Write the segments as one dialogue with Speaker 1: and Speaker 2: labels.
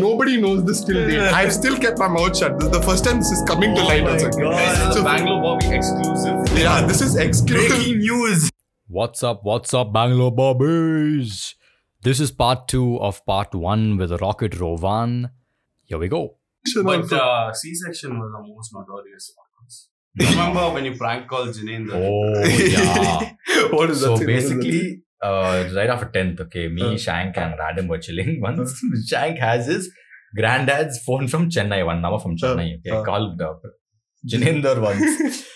Speaker 1: Nobody knows this till date. I've still kept my mouth shut. This is the first time this is coming to
Speaker 2: Oh
Speaker 1: light.
Speaker 2: my
Speaker 1: also.
Speaker 2: God.
Speaker 1: So-
Speaker 3: Bangalore Bobby exclusive.
Speaker 1: Yeah, this is exclusive.
Speaker 2: Breaking news.
Speaker 4: What's up? What's up, Bangalore Bobbies? This is part two of part one with Rocket Rovan. Here we go.
Speaker 3: But uh, C-section was the most notorious ones. Remember when you prank called Jinendra?
Speaker 4: Oh, yeah.
Speaker 1: what is
Speaker 4: so
Speaker 1: that? thing? What is that thing?
Speaker 4: basically, uh, right after 10th, okay, me,
Speaker 1: Uh.
Speaker 4: Shank, and Radham were chilling. Once Shank has his granddad's phone from Chennai, one number from Chennai. Okay,
Speaker 1: uh.
Speaker 4: called uh, Jinendra once.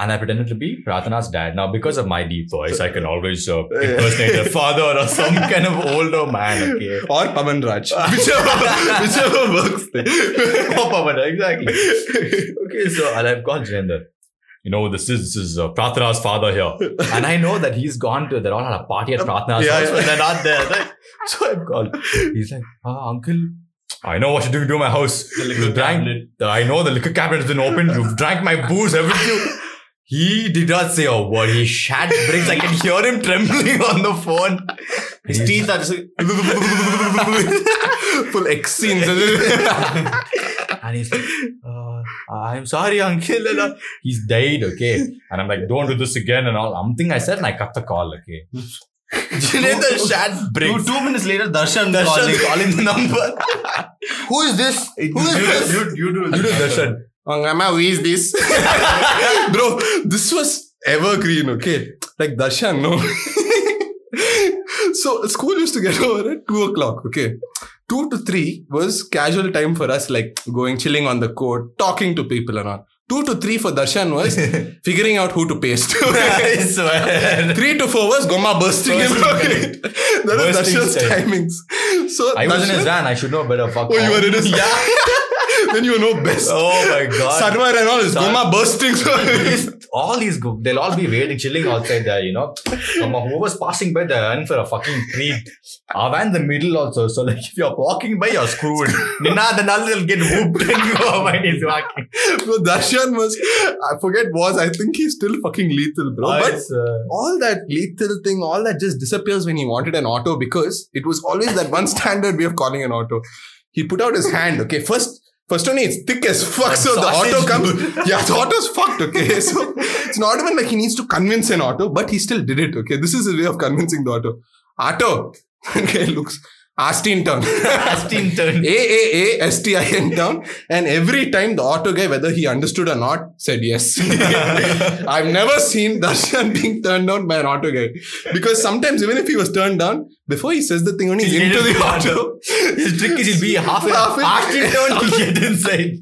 Speaker 4: And I pretended to be Pratana's dad. Now, because of my deep voice, I can always uh, impersonate a father or some kind of older man. Okay.
Speaker 1: or Pavan Raj. whichever, whichever works.
Speaker 4: Oh, Pavan, exactly. Okay, so and I've called Jinendra. You know, this is this is uh, Pratana's father here. And I know that he's gone to, they're all at a party at Pratana's
Speaker 1: Yeah,
Speaker 4: house,
Speaker 1: yeah.
Speaker 4: but they're not there. Right? So I'm called. He's like, ah, uncle, I know what you're doing to my house.
Speaker 3: The liquor
Speaker 4: You drank,
Speaker 3: cabinet.
Speaker 4: I know the liquor cabinet has been opened. You've drank my booze, everything. He did not say a word. He shat bricks. I can hear him trembling on the phone.
Speaker 3: His teeth are just like,
Speaker 1: Full X scenes.
Speaker 4: And he's like, uh, I'm sorry, uncle. And, he's died, okay. And I'm like, don't do this again and all. Something I said and I cut the call, okay. Jinendra shat
Speaker 3: two, two minutes later, Darshan,
Speaker 4: Darshan
Speaker 3: calling.
Speaker 4: calling the number. Who is this? Who is this?
Speaker 3: You, you do
Speaker 4: You do Darshan.
Speaker 1: Oh, Mama, who is this? Bro, this was evergreen, okay? Like Darshan, no? so school used to get over at 2 o'clock, okay? 2 to 3 was casual time for us, like going chilling on the court, talking to people and all. 2 to 3 for Darshan was figuring out who to paste.
Speaker 4: I swear.
Speaker 1: 3 to 4 was Goma bursting in.
Speaker 4: Bursting.
Speaker 1: that was
Speaker 4: Bursting
Speaker 1: Darshan's
Speaker 4: time.
Speaker 1: timings. So
Speaker 4: I was in his van. I should know better. Fuck.
Speaker 1: Oh, you were in his
Speaker 4: Yeah.
Speaker 1: then you know best.
Speaker 4: Oh my god.
Speaker 1: Sarwar and all is
Speaker 4: Sar-
Speaker 1: Goma bursting.
Speaker 4: These- all these, go- they'll all be waiting, chilling outside there, you know. Come on, whoever's passing by, they're in for a fucking treat. Our van in the middle also. So, like, if you're walking by, you're screwed. Nina, the null will get whooped and go when he's walking.
Speaker 1: Bro, Darshan was, I forget was, I think he's still fucking lethal, bro. But
Speaker 4: It's, uh,
Speaker 1: all that lethal thing, all that just disappears when he wanted an auto because it was always that one standard way of calling an auto. He put out his hand, okay, first. First only it's thick as fuck, so the auto comes. Yeah, the auto's fucked, okay. So it's not even like he needs to convince an auto, but he still did it, okay. This is his way of convincing the auto. Auto, okay, looks Astin town.
Speaker 4: Astin turn.
Speaker 1: A A A S T I N town, and every time the auto guy, whether he understood or not, said yes. I've never seen Darshan being turned down by an auto guy because sometimes even if he was turned down, before he says the thing, only he's
Speaker 4: He'll
Speaker 1: into the auto.
Speaker 4: His trick is he'll be half an
Speaker 1: Half in-
Speaker 4: turn to get inside.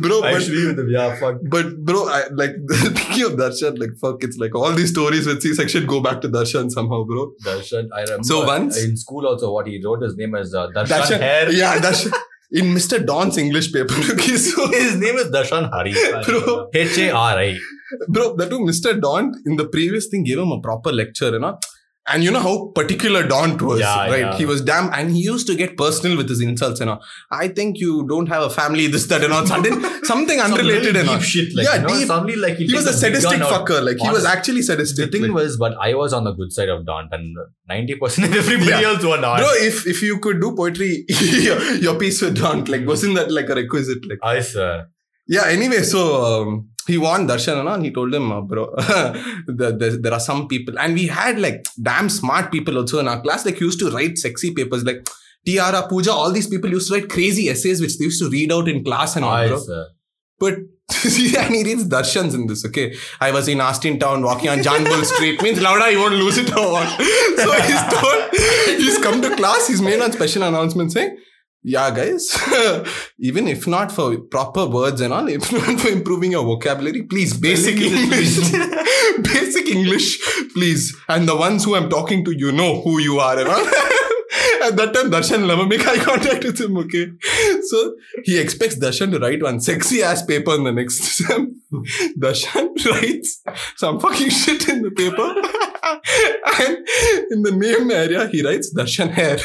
Speaker 1: bro,
Speaker 4: I
Speaker 1: but,
Speaker 4: should be with him. Yeah, fuck.
Speaker 1: but bro, I, like thinking of Darshan, like fuck, it's like all these stories with C-section go back to Darshan somehow, bro.
Speaker 4: Darshan, I remember.
Speaker 1: So once-
Speaker 4: in school also, what he wrote his name as uh, Darshan,
Speaker 1: Darshan,
Speaker 4: Hair.
Speaker 1: yeah, Darshan. In Mr. Don's English paper, okay, so
Speaker 4: His name is Darshan Hari.
Speaker 1: Bro.
Speaker 4: H A R I.
Speaker 1: Bro, that too, Mr. Don in the previous thing gave him a proper lecture, you know. And you know how particular Daunt was,
Speaker 4: Yeah,
Speaker 1: right?
Speaker 4: yeah.
Speaker 1: He was damn, and he used to get personal with his insults, you know. I think you don't have a family, this, that, and all. Something, something unrelated,
Speaker 4: Some
Speaker 1: and all.
Speaker 4: shit. Like,
Speaker 1: Yeah,
Speaker 4: you know,
Speaker 1: deep.
Speaker 4: Suddenly, like
Speaker 1: He was a sadistic fucker. Like, he was actually sadistic.
Speaker 4: The thing
Speaker 1: like-
Speaker 4: was, but I was on the good side of Daunt, and ninety percent of everybody
Speaker 1: Yeah.
Speaker 4: else were not.
Speaker 1: Bro, if if you could do poetry, your, your piece with Daunt, like, wasn't that like a requisite? Like,
Speaker 4: I sir.
Speaker 1: Yeah, anyway, so um, he warned Darshan and he told him, uh, bro, there, there, there are some people, and we had like damn smart people also in our class, like used to write sexy papers like Tiara, Pooja, all these people used to write crazy essays which they used to read out in class and all,
Speaker 4: I
Speaker 1: bro.
Speaker 4: swear.
Speaker 1: But see, and he reads Darshans in this, okay? I was in Austin town walking on John Bull Street. Means Lauda, you won't lose it or what? So he's told, he's come to class, he's made a special announcement saying, yeah, guys, even if not for proper words and all, if not for improving your vocabulary, please, basic English. basic English, please. And the ones who I'm talking to, you know who you are and all. At that time, Darshan never make eye contact with him, okay? So he expects Darshan to write one sexy ass paper in the next sem. Darshan writes some fucking shit in the paper. and in the name area, he writes Darshan hair.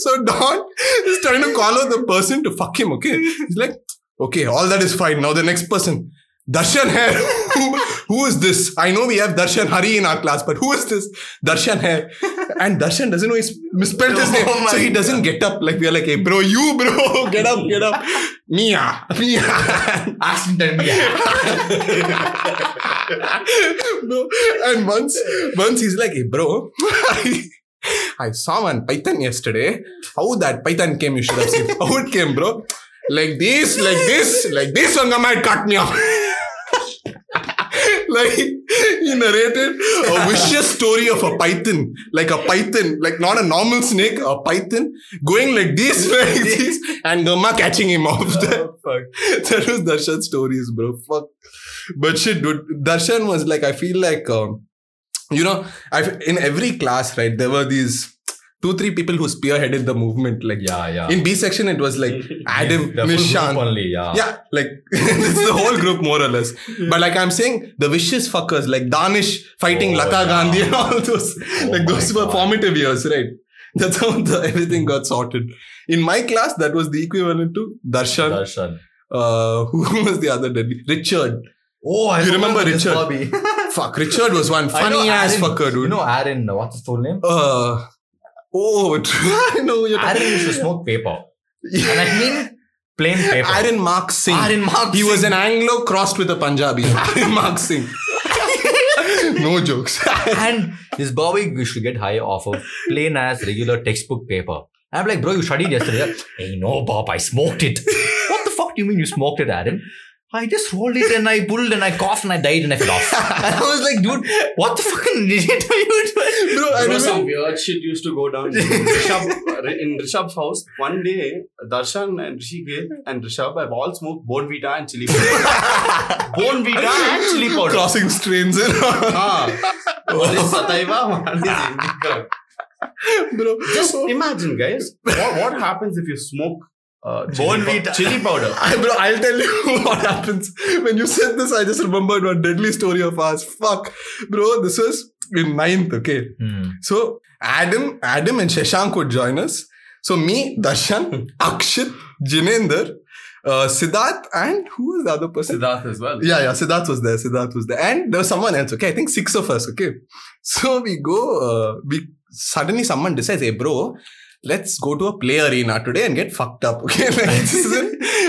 Speaker 1: So Don is trying to call out the person to fuck him, okay? He's like, okay, all that is fine. Now the next person. Darshan hair. who, who is this? I know we have Darshan Hari in our class, but who is this? Darshan hai. And Darshan doesn't know he's misspelled his oh name.
Speaker 4: Oh
Speaker 1: so he doesn't get up. Like, we are like, hey, bro, you, bro, get up, get up. Mia, Mia.
Speaker 4: Accident.
Speaker 1: no. And once, once he's like, hey, bro, I, saw one Python yesterday. How that Python came, you should have seen. How it came, bro. Like this, like this, like this one might cut me off. like he narrated a vicious story of a python, like a python, like not a normal snake, a python going like this, like this, and Gama catching him off. That, that was Darshan's stories, bro. Fuck. But shit, dude, Darshan was like, I feel like, um, you know, I in every class, right, there were these two, three people who spearheaded the movement. Like
Speaker 4: Yeah, yeah.
Speaker 1: in B section, it was like Adam,
Speaker 4: the full group
Speaker 1: Nishan,
Speaker 4: only, yeah.
Speaker 1: yeah, like it's the whole group more or less. But like I'm saying, the vicious fuckers like Danish fighting
Speaker 4: Oh,
Speaker 1: Lata
Speaker 4: yeah.
Speaker 1: Gandhi and all those,
Speaker 4: Oh
Speaker 1: like
Speaker 4: my
Speaker 1: those were formative years, right? That's how the, everything got sorted. In my class, that was the equivalent to Darshan.
Speaker 4: Darshan.
Speaker 1: Uh, who was the other deadly? Richard.
Speaker 4: Oh, I
Speaker 1: You remember Richard? Fuck, Richard was one funny ass
Speaker 4: Aaron-
Speaker 1: fucker, dude.
Speaker 4: You know Aaron, what's his full name?
Speaker 1: uh, oh, I know you're
Speaker 4: Aaron
Speaker 1: talking.
Speaker 4: used to smoke paper.
Speaker 1: Yeah.
Speaker 4: And I mean plain paper.
Speaker 1: Aaron Mark Singh.
Speaker 4: Aaron Mark
Speaker 1: He was an Anglo crossed with a Punjabi. Aaron Mark Singh. no jokes.
Speaker 4: and this Bobby used to get high off of plain as regular textbook paper. I'm like, bro, you studied yesterday. hey, no, Bob, I smoked it. what the fuck do you mean you smoked it, Aaron? I just rolled it and I pulled and I coughed and I died and I fell off. and I was like, dude, what the fucking idiot are you doing?
Speaker 1: Bro, I
Speaker 3: Bro, some weird shit used to go down in Rishabh, in Rishabh's house. One day, Darshan and Rishikesh and Rishabh have all smoked Bournvita and chili powder. Bournvita and chili powder.
Speaker 1: Crossing strains in.
Speaker 3: Ah, one is Sativa, one is Indica.
Speaker 1: Bro,
Speaker 3: Just imagine, guys, what, what happens if you smoke uh,
Speaker 4: Bournvita.
Speaker 3: pow- chili powder?
Speaker 1: I, bro, I'll tell you what happens. When you said this, I just remembered one deadly story of ours. Fuck. Bro, this was in ninth, okay?
Speaker 4: Hmm.
Speaker 1: So Adam, Adam and Shashank would join us. So me, Darshan, Akshit, Jinender, uh, Siddharth, and who was the other person?
Speaker 3: Siddharth as well.
Speaker 1: Yeah, yeah, Siddharth was there. Siddharth was there. And there was someone else, okay? I think six of us, okay? So we go, uh, we suddenly someone decides, hey, bro, let's go to a play arena today and get fucked up, okay? Like, this is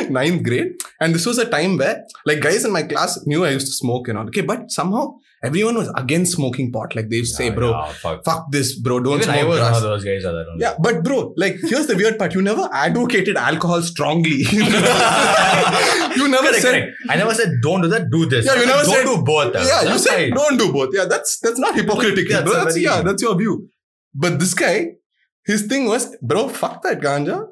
Speaker 1: in ninth grade. And this was a time where, like, guys in my class knew I used to smoke and all, okay? But somehow everyone was against smoking pot. Like, they used to say, bro,
Speaker 4: yeah, fuck.
Speaker 1: fuck this, bro, don't
Speaker 4: Even
Speaker 1: smoke
Speaker 4: I was
Speaker 1: grass.
Speaker 4: one of those guys that I don't
Speaker 1: Yeah, but bro, like here's the weird part. You never advocated alcohol strongly. you never
Speaker 4: Correct,
Speaker 1: said
Speaker 4: correct. I never said don't do that, do this.
Speaker 1: Yeah, you never
Speaker 4: don't
Speaker 1: said-
Speaker 4: do both.
Speaker 1: Yeah, you
Speaker 4: That's
Speaker 1: said
Speaker 4: right.
Speaker 1: don't do both. Yeah, that's that's not hypocritical.
Speaker 4: That's
Speaker 1: That's, yeah, that's your view. But this guy, his thing was, bro, fuck that ganja.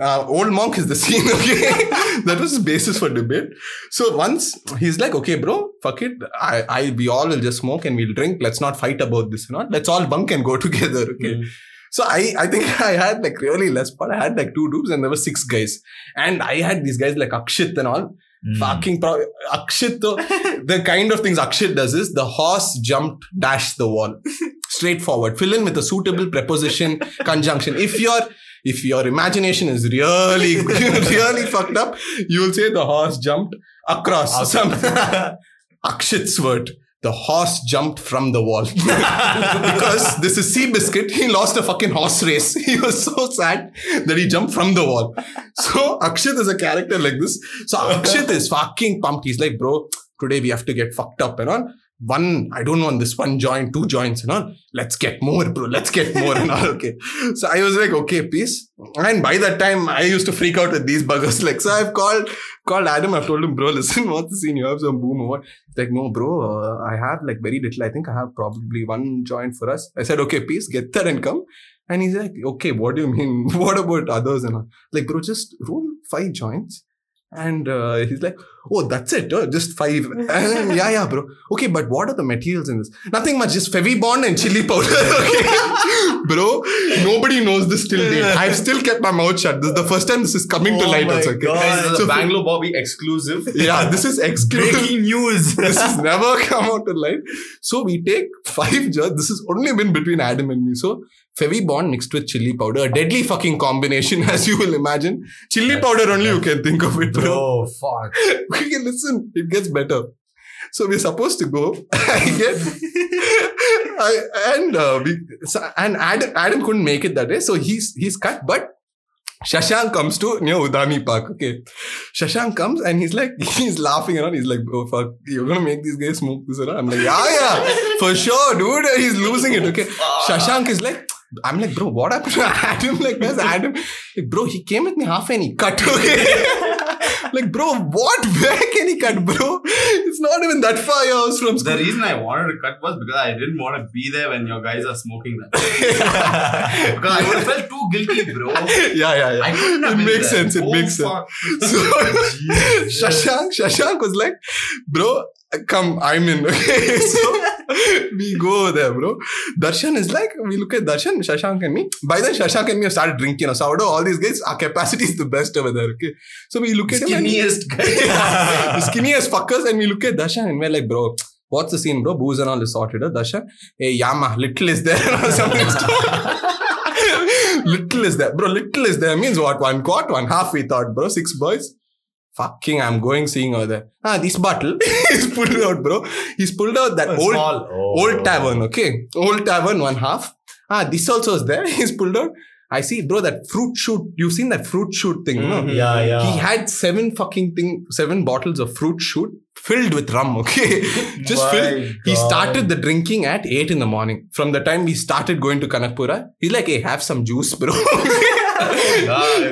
Speaker 1: Uh, old monk is the scene, okay? that was his basis for debate. So once he's like, okay, bro, fuck it. I, I, we all will just smoke and we'll drink. Let's not fight about this, you know. Let's all bunk and go together, okay?
Speaker 3: Mm.
Speaker 1: So I, I think I had like really less part. I had like two dudes and there were six guys. And I had these guys like Akshit and all.
Speaker 4: Mm.
Speaker 1: Fucking pro- Akshit, though, the kind of things Akshit does is the horse jumped, dashed the wall. Straightforward. Fill in with a suitable preposition, conjunction. If your if your imagination is really, really fucked up, you will say the horse jumped across some Akshit's word. The horse jumped from the wall. because this is Seabiscuit. He lost a fucking horse race. He was so sad that he jumped from the wall. So Akshit is a character like this. So Akshit is fucking pumped. He's like, bro, today we have to get fucked up and all. One, I don't want this one joint, two joints and all. Let's get more, bro. Let's get more and all. Okay. So I was like, okay, peace. And by that time, I used to freak out with these buggers. Like, so I've called called Adam. I've told him, bro, listen, what's the scene? You have some boom or what? He's like, no, bro, uh, I have like very little. I think I have probably one joint for us. I said, okay, peace, get there and come. And he's like, okay, what do you mean? What about others and all? Like, bro, just roll five joints. And uh, he's like, oh, that's it, uh, just five. And, yeah, yeah, bro. Okay, but what are the materials in this? Nothing much, just Fevibond and chili powder. okay? Bro, nobody knows this till date. I've still kept my mouth shut. This is the first time this is coming to
Speaker 4: Oh
Speaker 1: light.
Speaker 4: my
Speaker 1: Also, okay?
Speaker 3: Guys, this
Speaker 1: So-
Speaker 3: a Bangalore Bobby exclusive.
Speaker 1: Yeah, this is exclusive.
Speaker 4: Breaking news.
Speaker 1: this has never come out to light. So we take five jars. This has only been between Adam and me. So Fevi bond mixed with chili powder, a deadly fucking combination, as you will imagine. Chili
Speaker 4: That's-
Speaker 1: powder only you can think of it, bro.
Speaker 4: Bro, fuck.
Speaker 1: Okay, listen, it gets better. So we're supposed to go. I get, I, and uh, we, so, and Adam, Adam couldn't make it that day, so he's he's cut. But Shashank comes to near Udani Park. Okay, Shashank comes and he's like he's laughing around. He's like, "Oh fuck, you're gonna make these guys smoke this around." I'm like, "Yeah, yeah, for sure, dude." He's losing it. Okay, Shashank is like. I'm like, bro, what happened to Adam? Like, where's Adam? Like, bro, he came with me half and he cut. Okay. Like, bro, what? Where can he cut, bro? It's not even that far house from
Speaker 3: The reason I wanted to cut was because I didn't want to be there when your guys are smoking that. because I would have felt too guilty, bro.
Speaker 1: yeah, yeah, yeah.
Speaker 3: I couldn't have
Speaker 1: It makes
Speaker 3: there.
Speaker 1: sense, it
Speaker 3: Oh,
Speaker 1: makes sense. So Shashank, Shashank was like, bro, come, I'm in. Okay, so we go there, bro. Darshan is like, we look at Darshan, Shashank and me. By then, Shashank and me have started drinking. So out of all these guys, our capacity is the best over there. Okay, so we look at him and
Speaker 3: Skinniest guy.
Speaker 1: the skinniest fuckers, and we look at Darshan and we're like, bro. What's the scene, bro? Booze and all is sorted. Huh? Darshan, hey, Yama, little is there or something. little is there, bro. Little is there means what? One quart, one half. We thought, bro. Six boys. Fucking, I'm going seeing over there. Ah, this bottle. He's pulled out, bro. He's pulled out that old
Speaker 4: Oh.
Speaker 1: old tavern. Okay, old tavern, one half. Ah, this also is there. He's pulled out. I see, bro. That fruit shoot. You've seen that fruit shoot thing, no?
Speaker 3: Mhm.
Speaker 4: Yeah, yeah.
Speaker 1: He had seven fucking thing, seven bottles of fruit shoot filled with rum. Okay, just
Speaker 4: My
Speaker 1: filled. He started the drinking at eight in the morning. From the time we started going to Kanakpura, he's like, "Hey, have some juice, bro."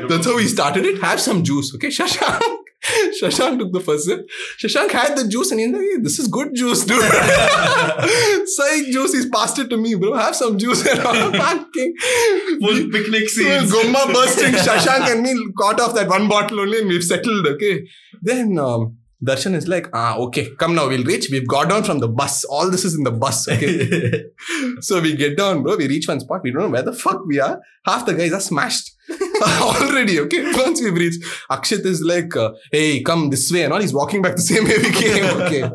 Speaker 1: That's how he started it. Have some juice, okay? Shashank. Shashank took the first sip. Shashank had the juice and he's like, hey, this is good juice, dude. Psych juice. He's passed it to me, bro. Have some juice and all. Fucking.
Speaker 3: Full picnic scenes.
Speaker 1: Gomma bursting. Shashank and me caught off that one bottle only and we've settled, okay? Then um, Darshan is like, ah, okay, come now, we'll reach. We've got down from the bus. All this is in the bus, okay? so we get down, bro. We reach one spot. We don't know where the fuck we are. Half the guys are smashed already, okay? Once we've reached, Akshit is like, uh, hey, come this way and all. He's walking back the same way we came, okay?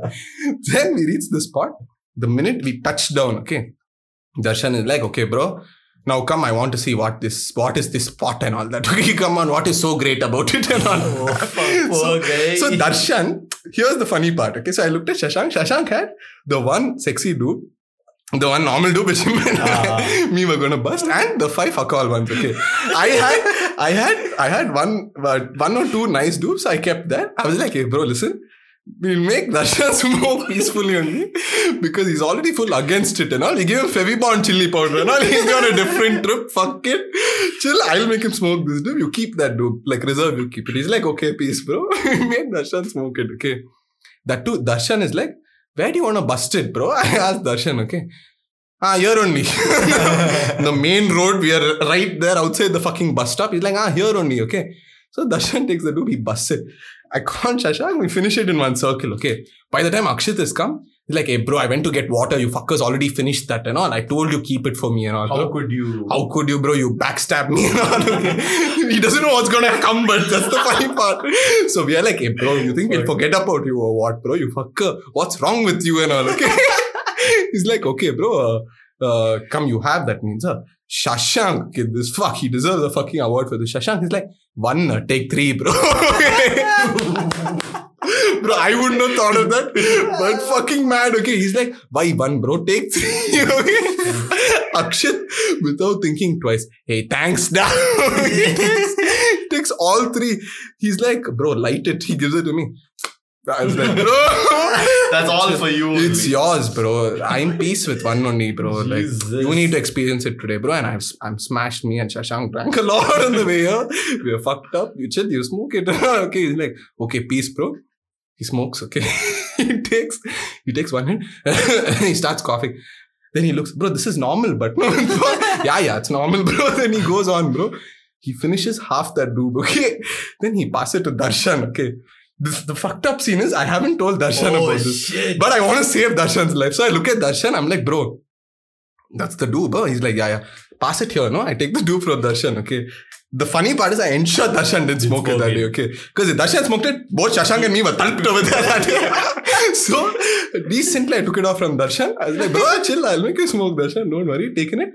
Speaker 1: then we reach the spot. The minute we touch down, okay? Darshan is like, okay, bro. Now come, I want to see what this, what is this spot and all that. Okay, come on, what is so great about it and all.
Speaker 4: Oh,
Speaker 1: so, so Darshan, here's the funny part. Okay, so I looked at Shashank. Shashank had the one sexy dude, the one normal dude which him and
Speaker 4: Ah.
Speaker 1: me were gonna bust, and the five fuck all ones. Okay, I had, I had, I had one, uh, one or two nice dudes. I kept that. I was like, hey, bro, listen. We'll make Darshan smoke peacefully only because he's already full against it and all. We gave him Fevibond chili powder and all. He's on a different trip. Fuck it. Chill. I'll make him smoke this dude. You keep that dude. Like reserve, you keep it. He's like, okay, peace, bro. we made Darshan smoke it. Okay. That too, Darshan is like, where do you want to bust it, bro? I asked Darshan, okay. Ah, here only. the main road, we are right there outside the fucking bus stop. He's like, ah, here only, okay. So Darshan takes the dude, he busts it. I can't Shashank, we finish it in one circle, okay. By the time Akshit has come, he's like, hey, bro, I went to get water. You fuckers already finished that and all. I told you keep it for me and all.
Speaker 3: How
Speaker 1: bro.
Speaker 3: could you?
Speaker 1: How could you, bro? You backstab me and all. Okay. he doesn't know what's gonna come, but that's the funny part. So we are like, hey, bro, you think we'll forget about you or what, bro? You fucker. What's wrong with you and all, okay? He's like, okay, bro, uh, uh, come, you have that means, uh, Shashank, okay, this fuck, he deserves a fucking award for this. Shashank is like, one, uh, take three, bro. bro, I wouldn't have thought of that, but fucking mad, okay? He's like, why one, bro? Take three, okay? Akshit, without thinking twice, hey, thanks, takes, takes all three. He's like, bro, light it. He gives it to me. I was like, bro.
Speaker 3: That's all for you.
Speaker 1: It's
Speaker 3: only.
Speaker 1: yours, bro. I'm peace with one only, bro. Like you need to experience it today, bro. And I've I'm smashed me and Shashank drank a lot on the way here. We are fucked up. You chill, you smoke it. okay, he's like, okay, peace, bro. He smokes, okay. he takes he takes one hit and he starts coughing. Then he looks, bro, this is normal, but yeah, yeah, it's normal, bro. Then he goes on, bro. He finishes half that doob, okay. Then he passes it to Darshan, okay. This, the fucked up scene is I haven't told Darshan
Speaker 4: oh,
Speaker 1: about this.
Speaker 4: shit.
Speaker 1: But I want to save Darshan's life. So I look at Darshan, I'm like, bro, that's the doob. Huh? He's like, yeah, yeah. Pass it here, no? I take the doob from Darshan, okay? The funny part is I ensure Darshan didn't smoke it that day, okay? Because if Darshan smoked it, both Shashank and me were tulped over there that day. so decently I took it off from Darshan. I was like, bro, chill, I'll make you smoke, Darshan. Don't worry, taking it.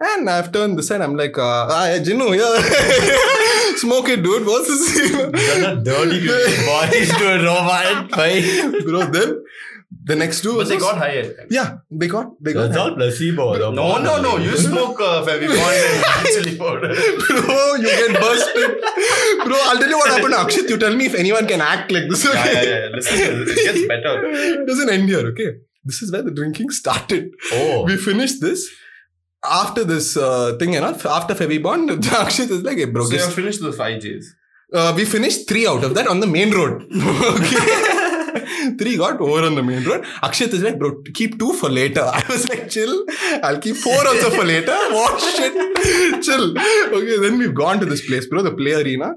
Speaker 1: And I've turned this side, I'm like, uh, ah, yeah, Jinnu, yeah. smoke it, dude. What's this?
Speaker 4: You're not dirty boys to a Roman fight.
Speaker 1: bro then The next two.
Speaker 3: But they
Speaker 1: was-
Speaker 3: got hired.
Speaker 1: Yeah, they got. They got.
Speaker 4: It's all placebo. the
Speaker 3: No,
Speaker 4: bond.
Speaker 3: no, no. You smoke uh, Fevicon and chili powder.
Speaker 1: Bro, you get busted. Bro, I'll tell you what happened to Akshit. You tell me if anyone can act like this.
Speaker 3: Yeah,
Speaker 1: Okay?
Speaker 3: yeah, yeah. Listen, it gets better.
Speaker 1: it doesn't end here, okay? This is where the drinking started.
Speaker 4: Oh.
Speaker 1: We finished this. After this uh, thing and all, after Fevibond, Akshit is like, hey, bro,
Speaker 3: So
Speaker 1: guess-
Speaker 3: you finished those five J's.
Speaker 1: uh, we finished three out of that on the main road. okay. three got over on the main road. Akshit is like, bro, keep two for later. I was like, chill. I'll keep four also for later. What shit? chill. Okay, then we've gone to this place, bro, the play arena.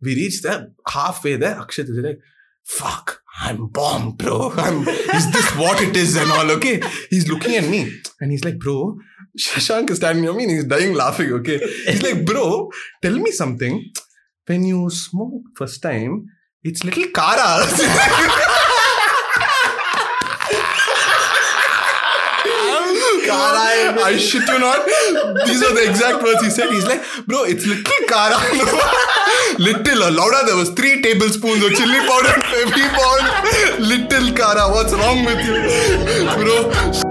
Speaker 1: We reached there, halfway there. Akshit is like, fuck, I'm bombed, bro. I'm, is this what it is and all? Okay. He's looking at me and he's like, bro, Shashank is standing near me and he's dying laughing. Okay. He's like, bro, tell me something. When you smoke first time, it's little kara. Kara, I shit you not. These are the exact words he said. He's like, bro, it's little kara. little, louder. There was three tablespoons of chili powder, and Fevicol. Little kara. What's wrong with you, bro?